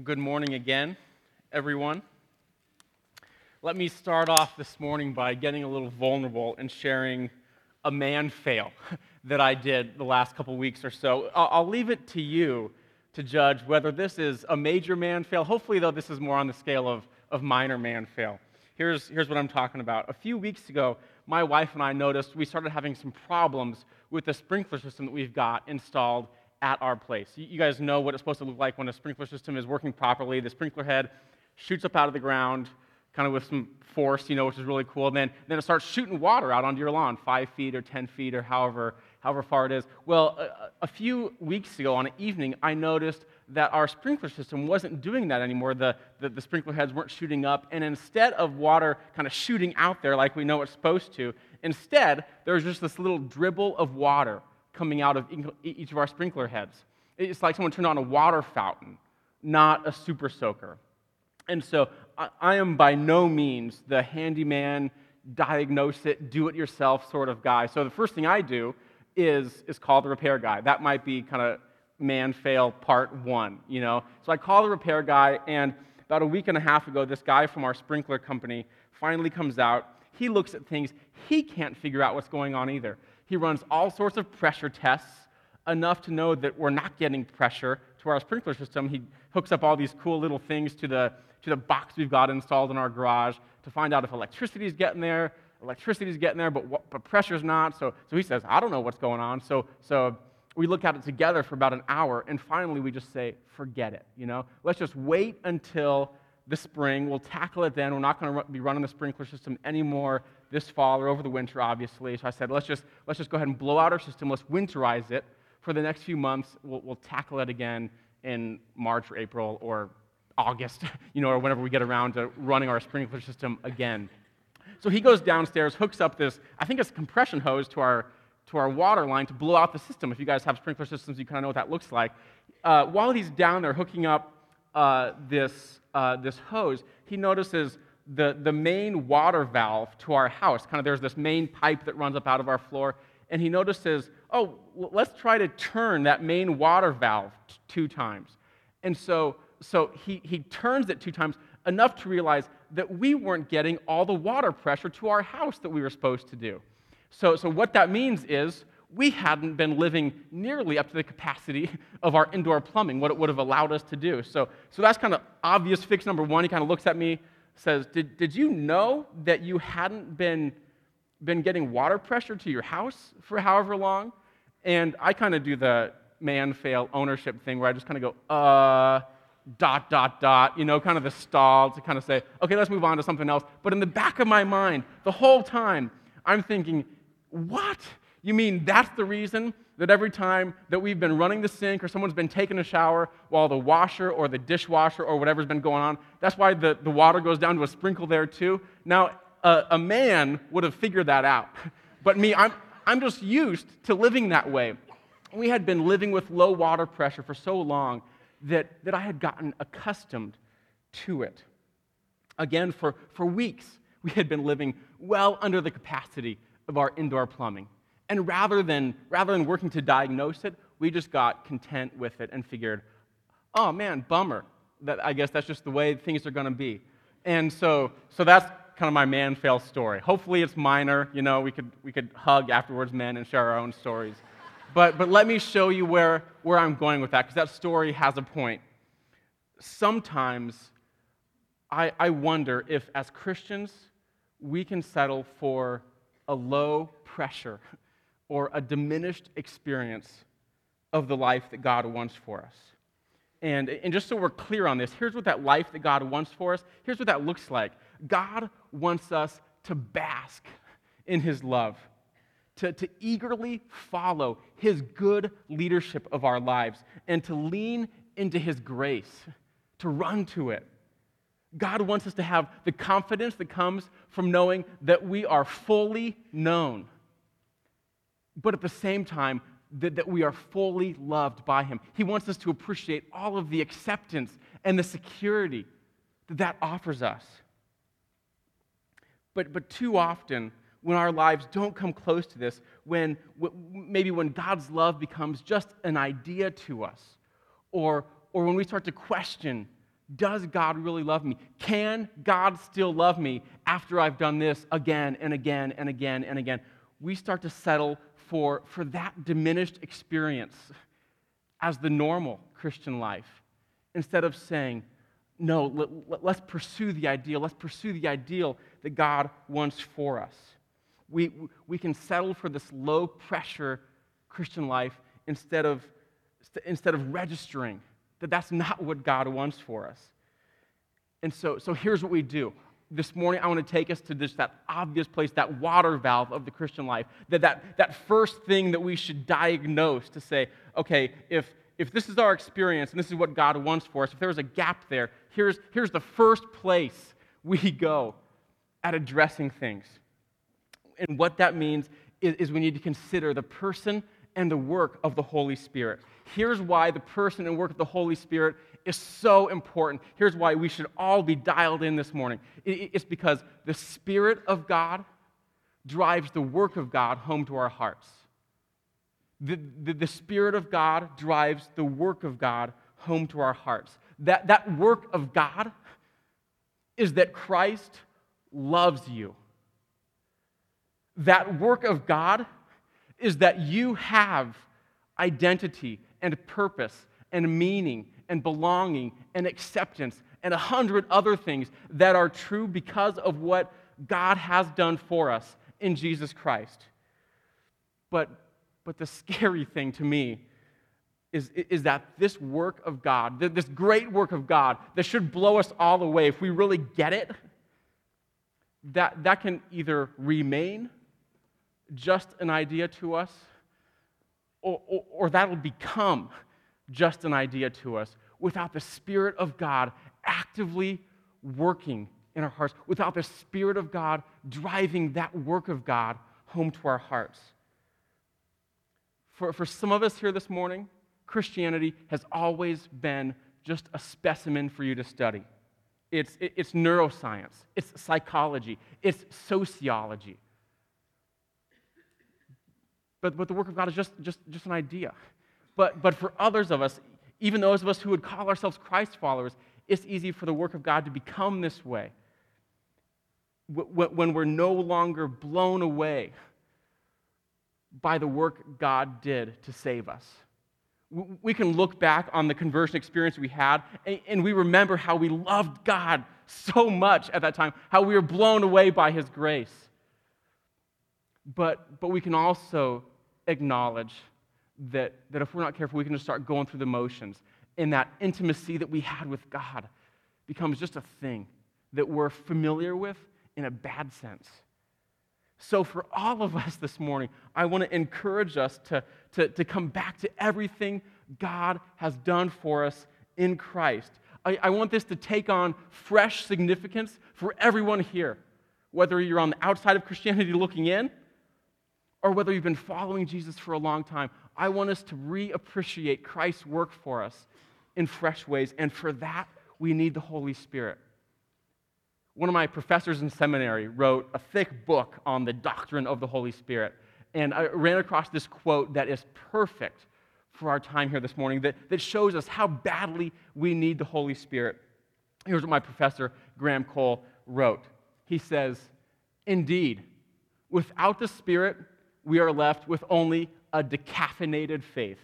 Well, good morning again, everyone. Let me start off this morning by getting a little vulnerable and sharing a man fail that I did the last couple weeks or so. I'll leave it to you to judge whether this is a major man fail. Hopefully, though, this is more on the scale of, of minor man fail. Here's, here's what I'm talking about. A few weeks ago, my wife and I noticed we started having some problems with the sprinkler system that we've got installed at our place. You guys know what it's supposed to look like when a sprinkler system is working properly. The sprinkler head shoots up out of the ground, kind of with some force, you know, which is really cool. And then, then it starts shooting water out onto your lawn, five feet or 10 feet or however, however far it is. Well, a, a few weeks ago on an evening, I noticed that our sprinkler system wasn't doing that anymore. The, the, the, sprinkler heads weren't shooting up. And instead of water kind of shooting out there like we know it's supposed to, instead, there was just this little dribble of water coming out of each of our sprinkler heads. It's like someone turned on a water fountain, not a super soaker. And so I am by no means the handyman, diagnose it, do it yourself sort of guy. So the first thing I do is, is call the repair guy. That might be kind of man fail part one, you know? So I call the repair guy, and about a week and a half ago, this guy from our sprinkler company finally comes out. He looks at things. He can't figure out what's going on either. He runs all sorts of pressure tests, enough to know that we're not getting pressure to our sprinkler system. He hooks up all these cool little things to the, to the box we've got installed in our garage to find out if electricity is getting there. Electricity is getting there, but, what, but pressure's not. So, so he says, I don't know what's going on. So, so we look at it together for about an hour, and finally we just say, forget it. You know, let's just wait until the spring. We'll tackle it then. We're not going to be running the sprinkler system anymore this fall or over the winter, obviously. So I said, let's just, let's just go ahead and blow out our system. Let's winterize it for the next few months. We'll, we'll tackle it again in March or April or August, you know, or whenever we get around to running our sprinkler system again. So he goes downstairs, hooks up this, I think it's a compression hose to our, to our water line to blow out the system. If you guys have sprinkler systems, you kind of know what that looks like. Uh, while he's down there hooking up uh, this, uh, this hose, he notices the, the main water valve to our house. Kind of there's this main pipe that runs up out of our floor. And he notices, oh, let's try to turn that main water valve t- two times. And so, so he, he turns it two times, enough to realize that we weren't getting all the water pressure to our house that we were supposed to do. So, so what that means is we hadn't been living nearly up to the capacity of our indoor plumbing, what it would have allowed us to do. So, so that's kind of obvious fix number one. He kind of looks at me, says, Did, did you know that you hadn't been, been getting water pressure to your house for however long? And I kind of do the man fail ownership thing where I just kind of go, uh, dot, dot, dot, you know, kind of the stall to kind of say, okay, let's move on to something else. But in the back of my mind, the whole time, I'm thinking, what? You mean that's the reason that every time that we've been running the sink or someone's been taking a shower while the washer or the dishwasher or whatever's been going on, that's why the, the water goes down to a sprinkle there too. Now, a, a man would have figured that out. But me, I'm, I'm just used to living that way. We had been living with low water pressure for so long that, that I had gotten accustomed to it. Again, for, for weeks, we had been living well under the capacity of our indoor plumbing. And rather than, rather than working to diagnose it, we just got content with it and figured, oh man, bummer. That, I guess that's just the way things are going to be. And so, so that's kind of my man fail story. Hopefully it's minor. You know, we could, we could hug afterwards, men, and share our own stories. But, but let me show you where, where I'm going with that, because that story has a point. Sometimes I, I wonder if, as Christians, we can settle for a low pressure or a diminished experience of the life that God wants for us. And, and just so we're clear on this, here's what that life that God wants for us, here's what that looks like. God wants us to bask in His love, to, to eagerly follow His good leadership of our lives, and to lean into His grace, to run to it. God wants us to have the confidence that comes from knowing that we are fully known but at the same time, that, that we are fully loved by Him. He wants us to appreciate all of the acceptance and the security that that offers us. But, but too often, when our lives don't come close to this, when maybe when God's love becomes just an idea to us, or, or when we start to question Does God really love me? Can God still love me after I've done this again and again and again and again? We start to settle for, for that diminished experience as the normal Christian life instead of saying, no, let, us pursue the ideal. Let's pursue the ideal that God wants for us. We, we can settle for this low pressure Christian life instead of, instead of registering that that's not what God wants for us. And so, so here's what we do. This morning, I want to take us to this, that obvious place, that water valve of the Christian life, that, that, that first thing that we should diagnose to say, okay, if, if this is our experience and this is what God wants for us, if there's a gap there, here's, here's the first place we go at addressing things. And what that means is, is we need to consider the person and the work of the Holy Spirit. Here's why the person and work of the Holy Spirit is so important. Here's why we should all be dialed in this morning. It's because the Spirit of God drives the work of God home to our hearts. The, the, the, Spirit of God drives the work of God home to our hearts. That, that work of God is that Christ loves you. That work of God is that you have identity and purpose and meaning and belonging and acceptance and a hundred other things that are true because of what God has done for us in Jesus Christ. But, but the scary thing to me is, is that this work of God, this great work of God that should blow us all away, if we really get it, that, that can either remain just an idea to us, or, or, or that'll become just an idea to us without the Spirit of God actively working in our hearts, without the Spirit of God driving that work of God home to our hearts. For, for some of us here this morning, Christianity has always been just a specimen for you to study. It's, it's neuroscience, it's psychology, it's sociology. But, but the work of God is just, just, just an idea. But, but for others of us, even those of us who would call ourselves Christ followers, it's easy for the work of God to become this way. When we're no longer blown away by the work God did to save us. We can look back on the conversion experience we had, and we remember how we loved God so much at that time, how we were blown away by His grace. But, but we can also acknowledge that, that if we're not careful, we can just start going through the motions. And that intimacy that we had with God becomes just a thing that we're familiar with in a bad sense. So, for all of us this morning, I want to encourage us to, to, to come back to everything God has done for us in Christ. I, I want this to take on fresh significance for everyone here, whether you're on the outside of Christianity looking in or whether you've been following Jesus for a long time, I want us to reappreciate Christ's work for us in fresh ways. And for that, we need the Holy Spirit. One of my professors in seminary wrote a thick book on the doctrine of the Holy Spirit. And I ran across this quote that is perfect for our time here this morning that, that shows us how badly we need the Holy Spirit. Here's what my professor, Graham Cole, wrote. He says, Indeed, without the Spirit, we are left with only a decaffeinated faith.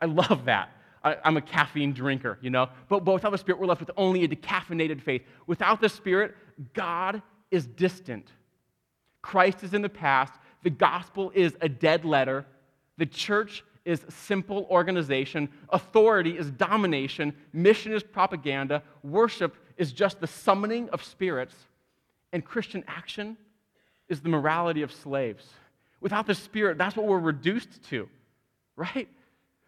I love that. I, am a caffeine drinker, you know? But, but without the Spirit, we're left with only a decaffeinated faith. Without the Spirit, God is distant. Christ is in the past. The gospel is a dead letter. The church is simple organization. Authority is domination. Mission is propaganda. Worship is just the summoning of spirits. And Christian action is the morality of slaves. Without the Spirit, that's what we're reduced to, right?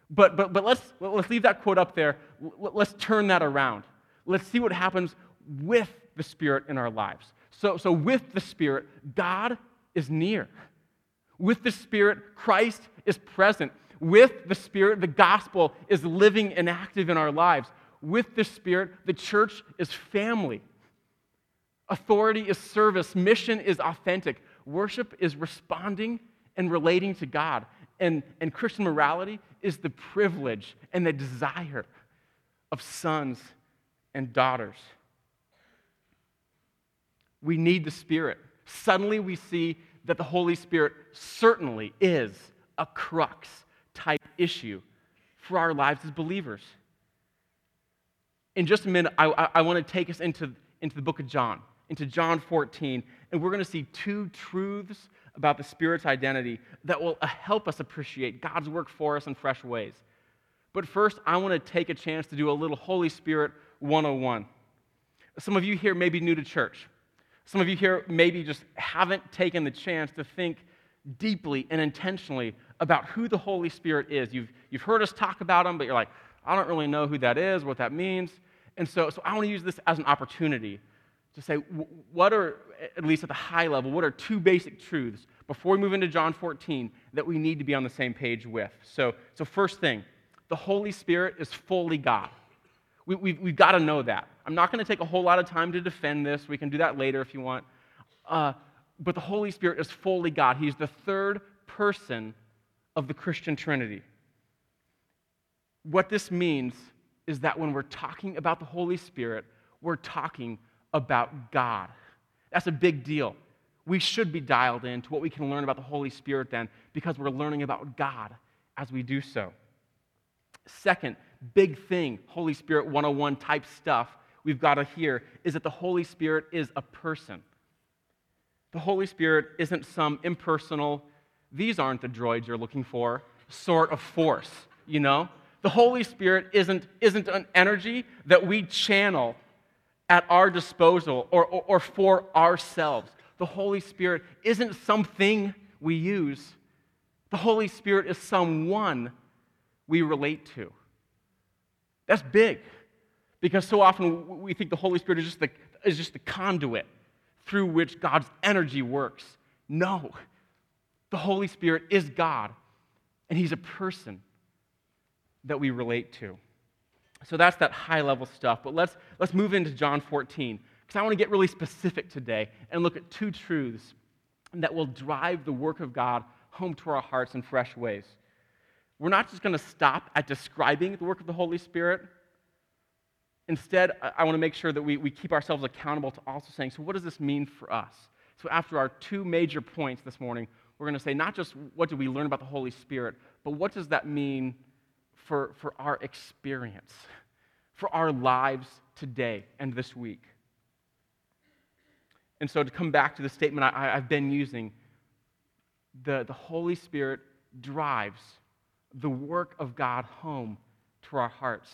But, but, but let's, let's leave that quote up there. Let's turn that around. Let's see what happens with the Spirit in our lives. So, so with the Spirit, God is near. With the Spirit, Christ is present. With the Spirit, the gospel is living and active in our lives. With the Spirit, the church is family. Authority is service. Mission is authentic. Worship is responding and relating to God. And, and Christian morality is the privilege and the desire of sons and daughters. We need the Spirit. Suddenly we see that the Holy Spirit certainly is a crux type issue for our lives as believers. In just a minute, I, I, I want to take us into, into the book of John, into John 14, and we're going to see two truths about the Spirit's identity that will uh, help us appreciate God's work for us in fresh ways. But first, I want to take a chance to do a little Holy Spirit 101. Some of you here may be new to church. Some of you here maybe just haven't taken the chance to think deeply and intentionally about who the Holy Spirit is. You've, you've heard us talk about him, but you're like, I don't really know who that is, what that means. And so, so I want to use this as an opportunity to say, what are, at least at the high level, what are two basic truths before we move into John 14 that we need to be on the same page with? So, so first thing, the Holy Spirit is fully God. We, we've, we've got to know that. I'm not going to take a whole lot of time to defend this. We can do that later if you want. Uh, but the Holy Spirit is fully God. He's the third person of the Christian Trinity. What this means is that when we're talking about the Holy Spirit, we're talking about God. That's a big deal. We should be dialed in to what we can learn about the Holy Spirit then because we're learning about God as we do so. Second, big thing, Holy Spirit 101 type stuff we've got to hear is that the Holy Spirit is a person. The Holy Spirit isn't some impersonal, these aren't the droids you're looking for, sort of force, you know? The Holy Spirit isn't, isn't an energy that we channel at our disposal or, or, or for ourselves. The Holy Spirit isn't something we use. The Holy Spirit is someone we relate to. That's big because so often we think the Holy Spirit is just the, is just the conduit through which God's energy works. No, the Holy Spirit is God, and He's a person that we relate to. So that's that high level stuff. But let's, let's move into John 14, because I want to get really specific today and look at two truths that will drive the work of God home to our hearts in fresh ways. We're not just going to stop at describing the work of the Holy Spirit. Instead, I want to make sure that we, we keep ourselves accountable to also saying, so what does this mean for us? So, after our two major points this morning, we're going to say not just what do we learn about the Holy Spirit, but what does that mean for, for our experience, for our lives today and this week. And so, to come back to the statement I, have been using, the, the Holy Spirit drives the work of God home to our hearts.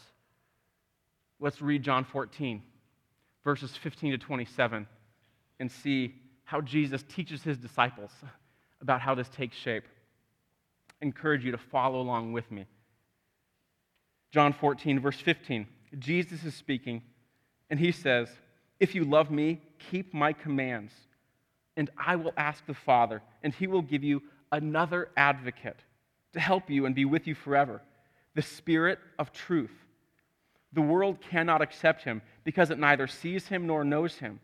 Let's read John 14, verses 15 to 27, and see how Jesus teaches his disciples about how this takes shape. I encourage you to follow along with me. John 14, verse 15. Jesus is speaking, and he says, If you love me, keep my commands, and I will ask the Father, and he will give you another advocate to help you and be with you forever the Spirit of truth. The world cannot accept him because it neither sees him nor knows him.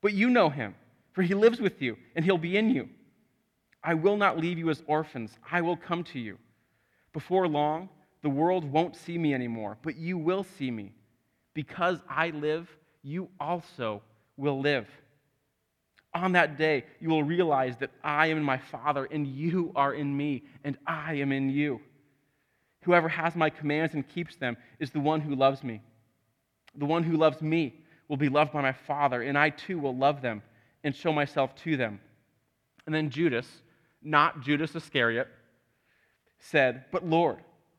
But you know him, for he lives with you, and he'll be in you. I will not leave you as orphans, I will come to you. Before long, the world won't see me anymore, but you will see me. Because I live, you also will live. On that day, you will realize that I am in my Father, and you are in me, and I am in you. Whoever has my commands and keeps them is the one who loves me. The one who loves me will be loved by my Father, and I too will love them and show myself to them. And then Judas, not Judas Iscariot, said, But Lord,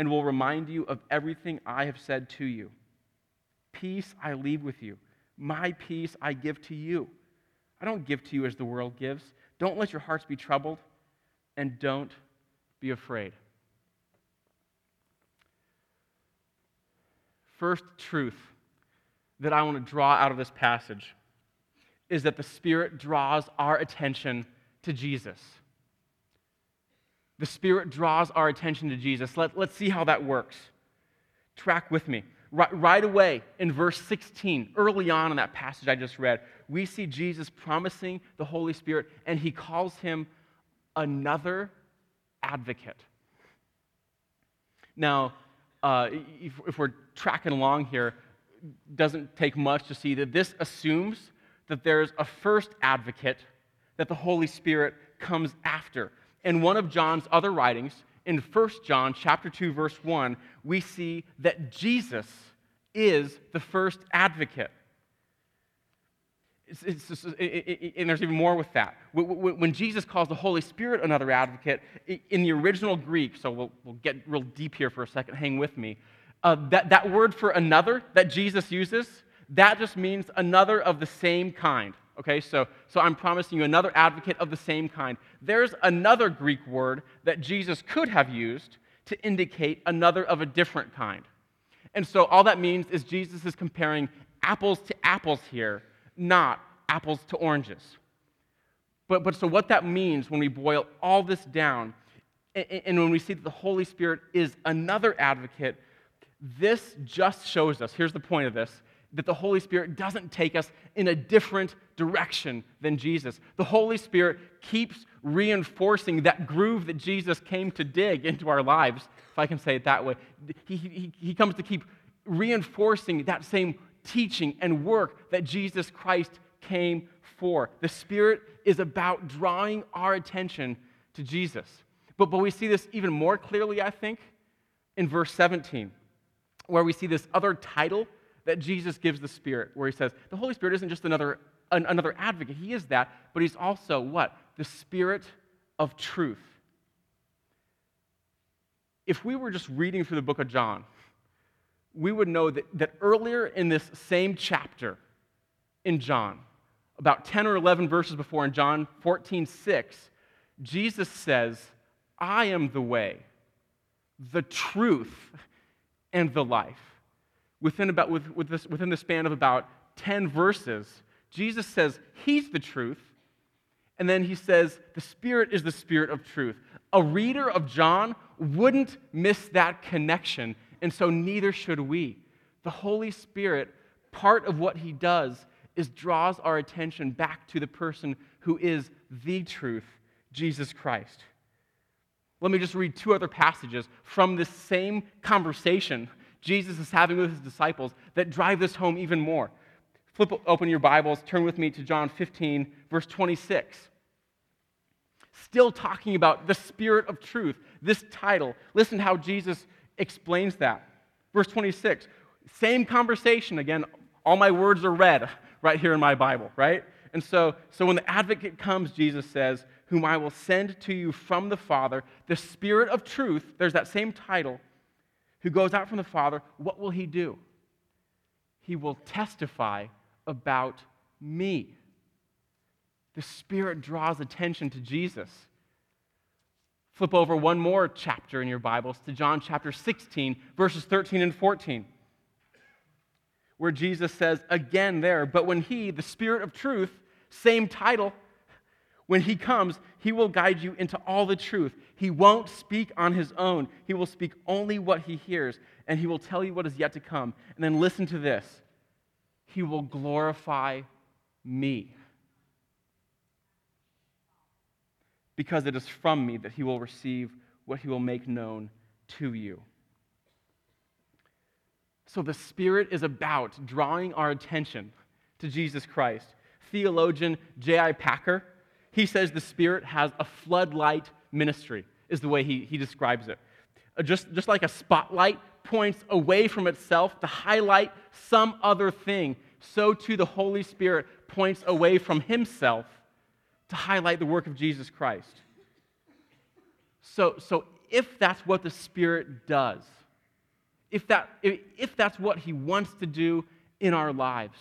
and will remind you of everything I have said to you. Peace I leave with you, my peace I give to you. I don't give to you as the world gives. Don't let your hearts be troubled, and don't be afraid. First truth that I want to draw out of this passage is that the Spirit draws our attention to Jesus. The Spirit draws our attention to Jesus. Let, let's see how that works. Track with me. Right, right away in verse 16, early on in that passage I just read, we see Jesus promising the Holy Spirit, and he calls him another advocate. Now, uh, if, if we're tracking along here, doesn't take much to see that this assumes that there's a first advocate that the Holy Spirit comes after. In one of John's other writings, in 1 John chapter 2 verse 1, we see that Jesus is the first advocate. It's, it's it, it, and there's even more with that. When Jesus calls the Holy Spirit another advocate, in the original Greek, so we'll, we'll get real deep here for a second, hang with me. Uh, that, that word for another that Jesus uses, that just means another of the same kind. Okay, so, so I'm promising you another advocate of the same kind. There's another Greek word that Jesus could have used to indicate another of a different kind. And so all that means is Jesus is comparing apples to apples here, not apples to oranges. But, but so what that means when we boil all this down, and, and when we see that the Holy Spirit is another advocate, this just shows us here's the point of this that the Holy Spirit doesn't take us in a different direction than Jesus. The Holy Spirit keeps reinforcing that groove that Jesus came to dig into our lives, if I can say it that way. He, he, he comes to keep reinforcing that same teaching and work that Jesus Christ came for. The Spirit is about drawing our attention to Jesus. But, but we see this even more clearly, I think, in verse 17, where we see this other title that Jesus gives the Spirit, where he says, the Holy Spirit isn't just another, an, another advocate. He is that, but he's also what? The Spirit of truth. If we were just reading through the book of John, we would know that, that earlier in this same chapter in John, about 10 or 11 verses before in John 14, 6, Jesus says, I am the way, the truth, and the life within, about, with, with this, within the span of about 10 verses, Jesus says he's the truth, and then he says the Spirit is the Spirit of truth. A reader of John wouldn't miss that connection, and so neither should we. The Holy Spirit, part of what he does is draws our attention back to the person who is the truth, Jesus Christ. Let me just read two other passages from this same conversation Jesus is having with his disciples that drive this home even more. Flip open your Bibles, turn with me to John 15, verse 26. Still talking about the Spirit of truth, this title. Listen how Jesus explains that. Verse 26, same conversation. Again, all my words are read right here in my Bible, right? And so, so when the advocate comes, Jesus says, Whom I will send to you from the Father, the Spirit of truth, there's that same title who goes out from the Father, what will he do? He will testify about me. The Spirit draws attention to Jesus. Flip over one more chapter in your Bibles to John chapter 16, verses 13 and 14, where Jesus says again there, but when He, the Spirit of truth, same title, when he comes, he will guide you into all the truth. He won't speak on his own. He will speak only what he hears, and he will tell you what is yet to come. And then listen to this He will glorify me. Because it is from me that he will receive what he will make known to you. So the Spirit is about drawing our attention to Jesus Christ. Theologian J.I. Packer he says the Spirit has a floodlight ministry, is the way he, he describes it. Uh, just, just like a spotlight points away from itself to highlight some other thing, so too the Holy Spirit points away from himself to highlight the work of Jesus Christ. So, so if that's what the Spirit does, if, that, if, if that's what he wants to do in our lives,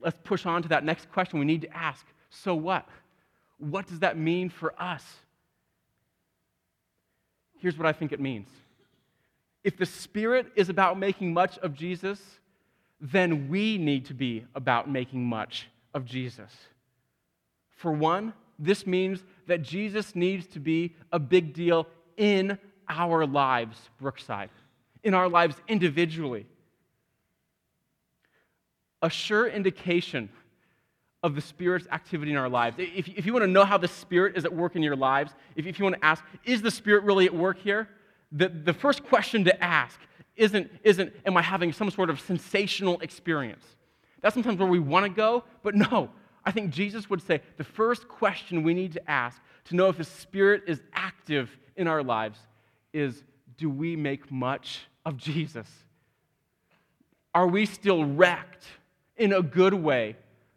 let's push on to that next question we need to ask. So what? What does that mean for us? Here's what I think it means If the Spirit is about making much of Jesus, then we need to be about making much of Jesus. For one, this means that Jesus needs to be a big deal in our lives, Brookside, in our lives individually. A sure indication of the Spirit's activity in our lives. If, if you want to know how the Spirit is at work in your lives, if, if you want to ask, is the Spirit really at work here? The, the first question to ask isn't, isn't, am I having some sort of sensational experience? That's sometimes where we want to go, but no. I think Jesus would say the first question we need to ask to know if the Spirit is active in our lives is do we make much of Jesus? Are we still wrecked in a good way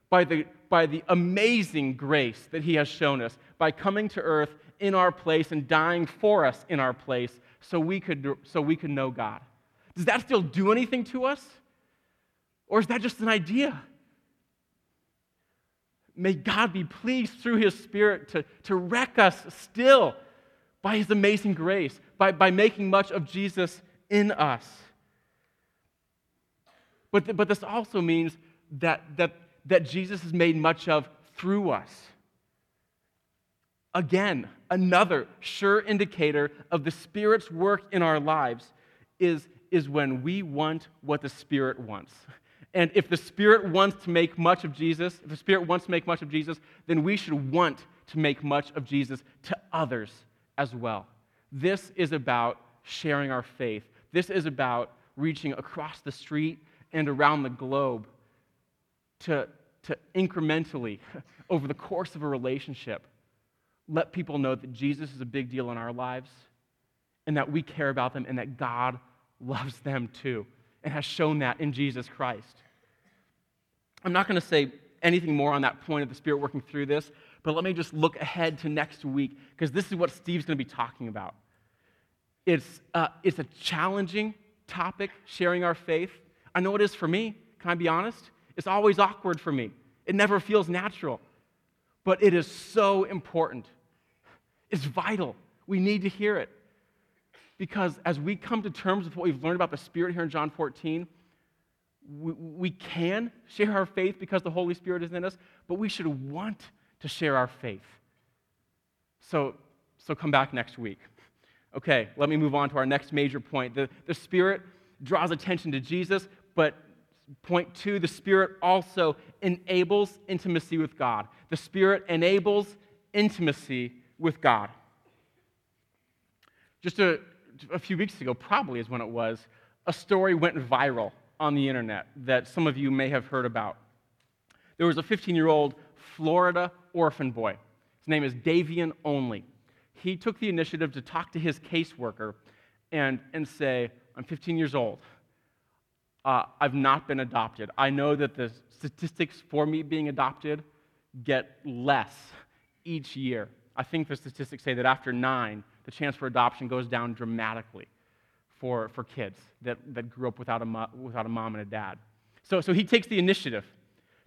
by the, by the amazing grace that He has shown us by coming to earth in our place and dying for us in our place so we could, so we could know God? Does that still do anything to us? Or is that just an idea? May God be pleased through His Spirit to, to wreck us still by His amazing grace, by, by making much of Jesus in us. But, th- but this also means that, that, that Jesus is made much of through us. Again, another sure indicator of the Spirit's work in our lives is is when we want what the Spirit wants. And if the Spirit wants to make much of Jesus, if the Spirit wants to make much of Jesus, then we should want to make much of Jesus to others as well. This is about sharing our faith. This is about reaching across the street and around the globe to, to incrementally, over the course of a relationship, let people know that Jesus is a big deal in our lives and that we care about them and that God loves them too and has shown that in Jesus Christ. I'm not going to say anything more on that point of the Spirit working through this, but let me just look ahead to next week because this is what Steve's going to be talking about. It's, uh, it's a challenging topic, sharing our faith. I know it is for me. Can I be honest? It's always awkward for me. It never feels natural. But it is so important. It's vital. We need to hear it. Because as we come to terms with what we've learned about the Spirit here in John 14, we, we can share our faith because the Holy Spirit is in us, but we should want to share our faith. So, so come back next week. Okay, let me move on to our next major point. The, the Spirit draws attention to Jesus, but point two, the Spirit also enables intimacy with God. The Spirit enables intimacy with God. Just to a few weeks ago, probably is when it was, a story went viral on the internet that some of you may have heard about. There was a 15 year old Florida orphan boy. His name is Davion Only. He took the initiative to talk to his caseworker and, and say, I'm 15 years old. Uh, I've not been adopted. I know that the statistics for me being adopted get less each year. I think the statistics say that after nine, the chance for adoption goes down dramatically for, for kids that, that grew up without a, mo- without a mom and a dad. So, so he takes the initiative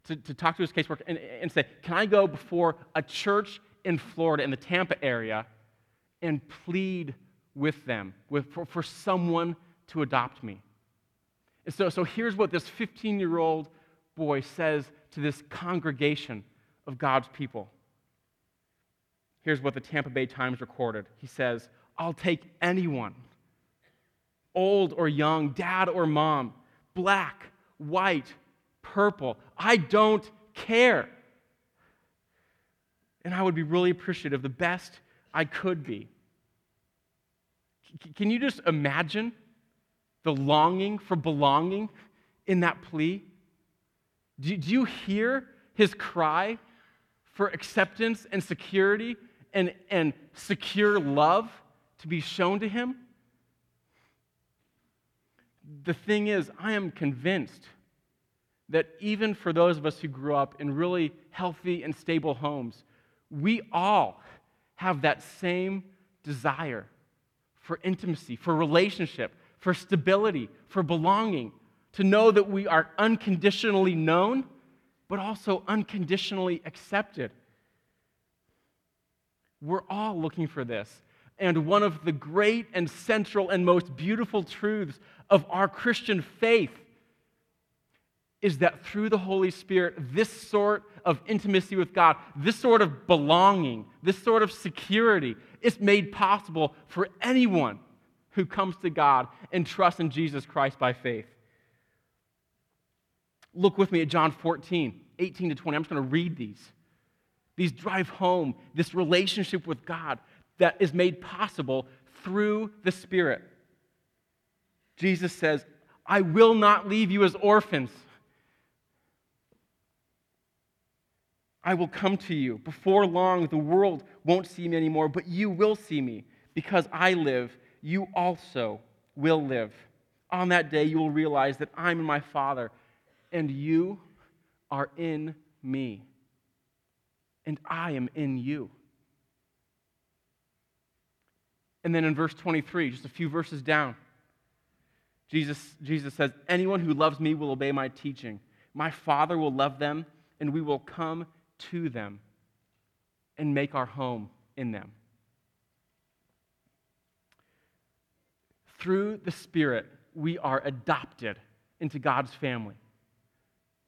to, to talk to his caseworker and, and say, Can I go before a church in Florida, in the Tampa area, and plead with them with, for, for someone to adopt me? And so, so here's what this 15 year old boy says to this congregation of God's people. Here's what the Tampa Bay Times recorded. He says, I'll take anyone, old or young, dad or mom, black, white, purple. I don't care. And I would be really appreciative, the best I could be. Can you just imagine the longing for belonging in that plea? Do you hear his cry for acceptance and security and, and secure love to be shown to him? The thing is, I am convinced that even for those of us who grew up in really healthy and stable homes, we all have that same desire for intimacy, for relationship, for stability, for belonging, to know that we are unconditionally known, but also unconditionally accepted. We're all looking for this. and one of the great and central and most beautiful truths of our Christian faith is that through the Holy Spirit, this sort of intimacy with God, this sort of belonging, this sort of security is made possible for anyone who comes to God and trusts in Jesus Christ by faith. Look with me at John 14, 18 to 20. I'm just going to read these. These drive home this relationship with God that is made possible through the Spirit. Jesus says, I will not leave you as orphans. I will come to you. Before long, the world won't see me anymore, but you will see me. Because I live, you also will live. On that day, you will realize that I'm in my Father, and you are in me, and I am in you. And then in verse 23, just a few verses down, Jesus, Jesus says, Anyone who loves me will obey my teaching. My Father will love them, and we will come to them and make our home in them. Through the Spirit, we are adopted into God's family.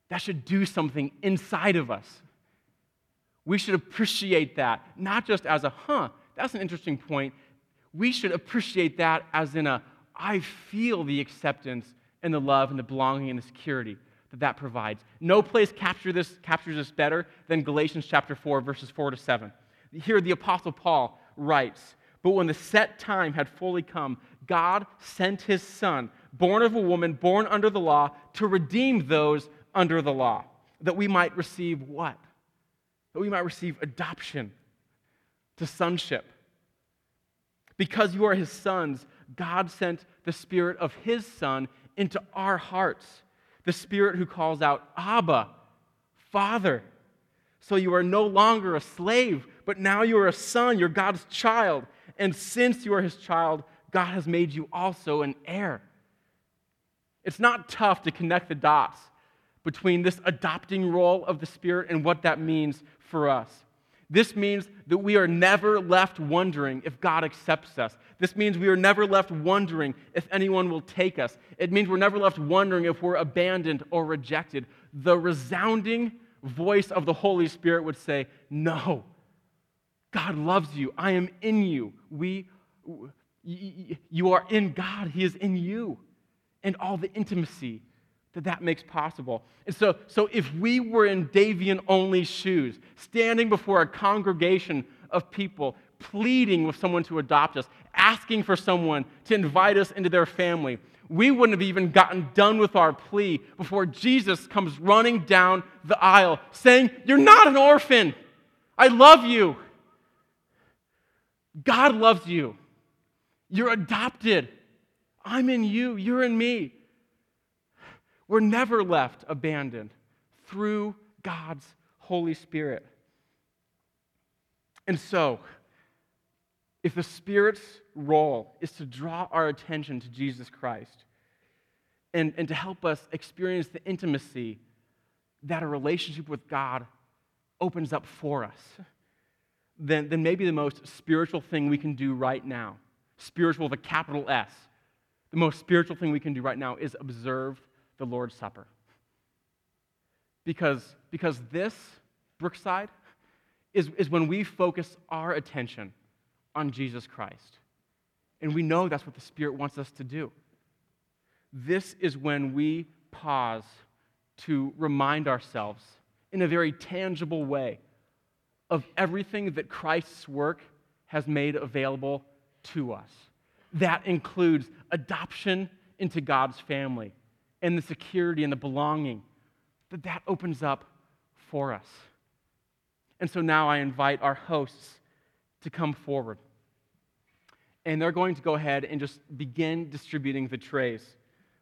That should do something inside of us. We should appreciate that, not just as a, huh, that's an interesting point. We should appreciate that as in a, I feel the acceptance and the love and the belonging and the security that that provides. No place capture this, captures this better than Galatians chapter 4, verses 4 to 7. Here, the Apostle Paul writes, But when the set time had fully come, God sent his Son, born of a woman, born under the law, to redeem those under the law, that we might receive what? That we might receive adoption to sonship. Because you are his sons, God sent the Spirit of his Son into our hearts the Spirit who calls out, Abba, Father. So you are no longer a slave, but now you are a son, you're God's child. And since you are his child, God has made you also an heir. It's not tough to connect the dots between this adopting role of the Spirit and what that means for us. This means that we are never left wondering if God accepts us. This means we are never left wondering if anyone will take us. It means we're never left wondering if we're abandoned or rejected. The resounding voice of the Holy Spirit would say, No, God loves you. I am in you. We, you are in God, He is in you. And all the intimacy that that makes possible. And so, so if we were in Davion Only shoes, standing before a congregation of people, pleading with someone to adopt us, asking for someone to invite us into their family, we wouldn't have even gotten done with our plea before Jesus comes running down the aisle saying, You're not an orphan. I love you. God loves you. You're adopted. I'm in you. You're in me. We're never left abandoned through God's Holy Spirit. And so, if the Spirit's role is to draw our attention to Jesus Christ and, and to help us experience the intimacy that a relationship with God opens up for us, then, then maybe the most spiritual thing we can do right now, spiritual with a capital S, the most spiritual thing we can do right now is observe the Lord's Supper. Because, because this, Brookside, is, is when we focus our attention on Jesus Christ. And we know that's what the Spirit wants us to do. This is when we pause to remind ourselves in a very tangible way of everything that Christ's work has made available to us. That includes adoption into God's family and the security and the belonging that that opens up for us. And so now I invite our hosts to come forward. And they're going to go ahead and just begin distributing the trays.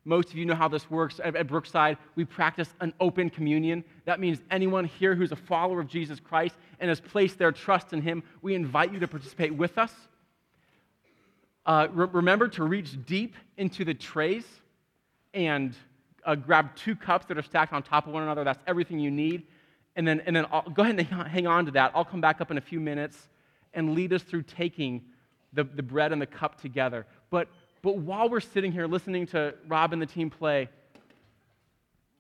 Most of you know how this works. At Brookside, we practice an open communion. That means anyone here who's a follower of Jesus Christ and has placed their trust in Him, we invite you to participate with us. Uh, re- remember to reach deep into the trays and uh, grab two cups that are stacked on top of one another. That's everything you need. And then, and then I'll, go ahead and hang on to that. I'll come back up in a few minutes and lead us through taking the, the bread and the cup together. But, but while we're sitting here listening to Rob and the team play,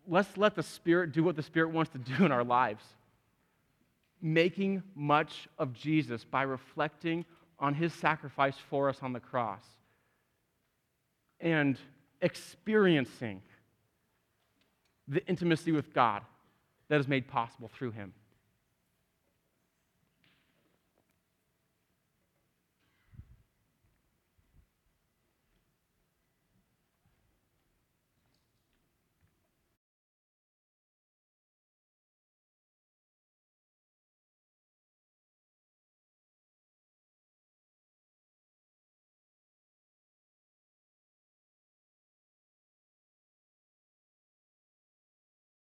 let's let the Spirit do what the Spirit wants to do in our lives. Making much of Jesus by reflecting on his sacrifice for us on the cross and experiencing the intimacy with God that is made possible through him.